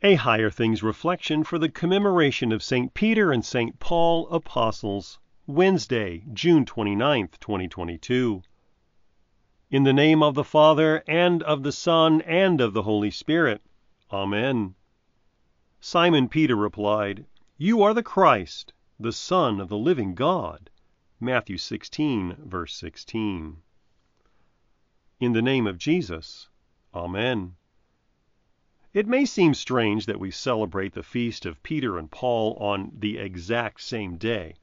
a Higher Things reflection for the commemoration of St. Peter and St. Paul, Apostles, Wednesday, June 29th, 2022. In the name of the Father, and of the Son, and of the Holy Spirit. Amen. Simon Peter replied, You are the Christ, the Son of the living God. Matthew 16, verse 16. In the name of Jesus. Amen. It may seem strange that we celebrate the feast of Peter and Paul on the exact same day.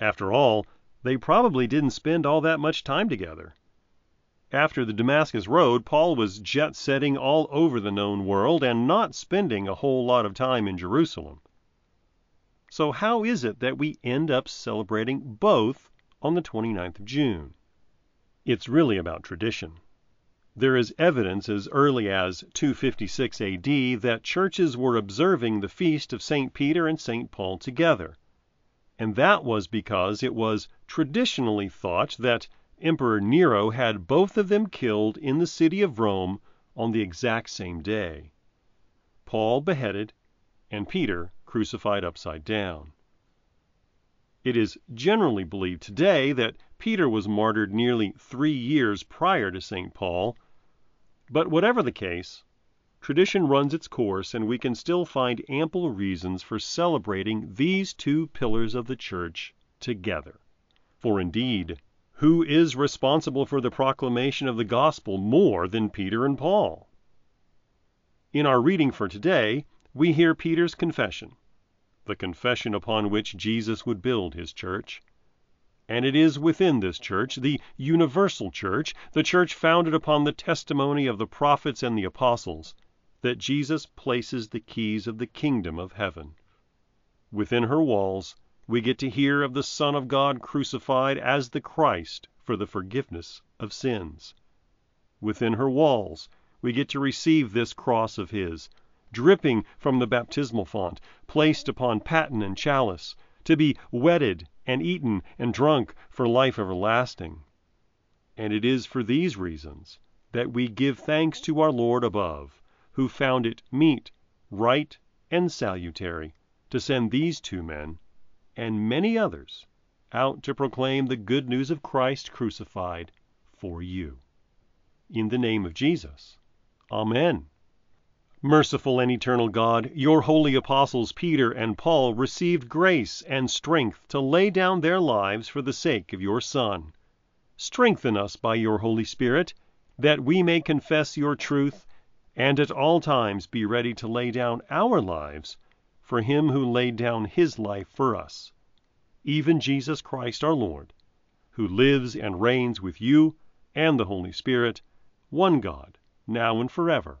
After all, they probably didn't spend all that much time together. After the Damascus Road, Paul was jet setting all over the known world and not spending a whole lot of time in Jerusalem. So, how is it that we end up celebrating both on the 29th of June? It's really about tradition. There is evidence as early as 256 AD that churches were observing the feast of St. Peter and St. Paul together. And that was because it was traditionally thought that Emperor Nero had both of them killed in the city of Rome on the exact same day Paul beheaded and Peter crucified upside down. It is generally believed today that Peter was martyred nearly three years prior to St. Paul but whatever the case, tradition runs its course and we can still find ample reasons for celebrating these two pillars of the Church together. For indeed, who is responsible for the proclamation of the gospel more than Peter and Paul? In our reading for today, we hear Peter's confession, the confession upon which Jesus would build his church. And it is within this church, the universal church, the church founded upon the testimony of the prophets and the apostles, that Jesus places the keys of the kingdom of heaven. Within her walls we get to hear of the Son of God crucified as the Christ for the forgiveness of sins. Within her walls we get to receive this cross of His, dripping from the baptismal font, placed upon paten and chalice, to be wedded and eaten and drunk for life everlasting. And it is for these reasons that we give thanks to our Lord above, who found it meet, right, and salutary to send these two men, and many others, out to proclaim the good news of Christ crucified for you. In the name of Jesus. Amen. Merciful and eternal God, your holy apostles Peter and Paul received grace and strength to lay down their lives for the sake of your Son. Strengthen us by your Holy Spirit, that we may confess your truth and at all times be ready to lay down our lives for him who laid down his life for us, even Jesus Christ our Lord, who lives and reigns with you and the Holy Spirit, one God, now and forever.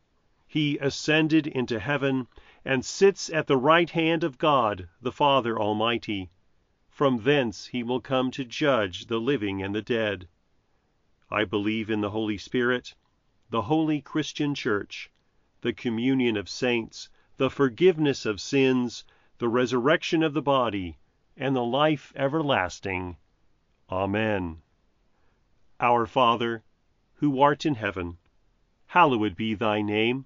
He ascended into heaven and sits at the right hand of God, the Father Almighty. From thence he will come to judge the living and the dead. I believe in the Holy Spirit, the holy Christian Church, the communion of saints, the forgiveness of sins, the resurrection of the body, and the life everlasting. Amen. Our Father, who art in heaven, hallowed be thy name.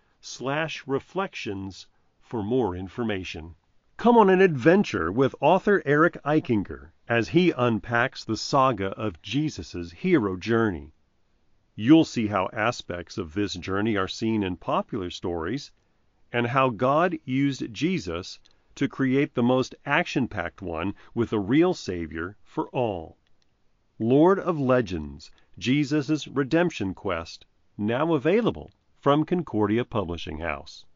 www.higherthings.org/reflections for more information. Come on an adventure with author Eric Eichinger as he unpacks the saga of Jesus' hero journey. You'll see how aspects of this journey are seen in popular stories and how God used Jesus to create the most action packed one with a real Savior for all. Lord of Legends Jesus' Redemption Quest, now available from Concordia Publishing House.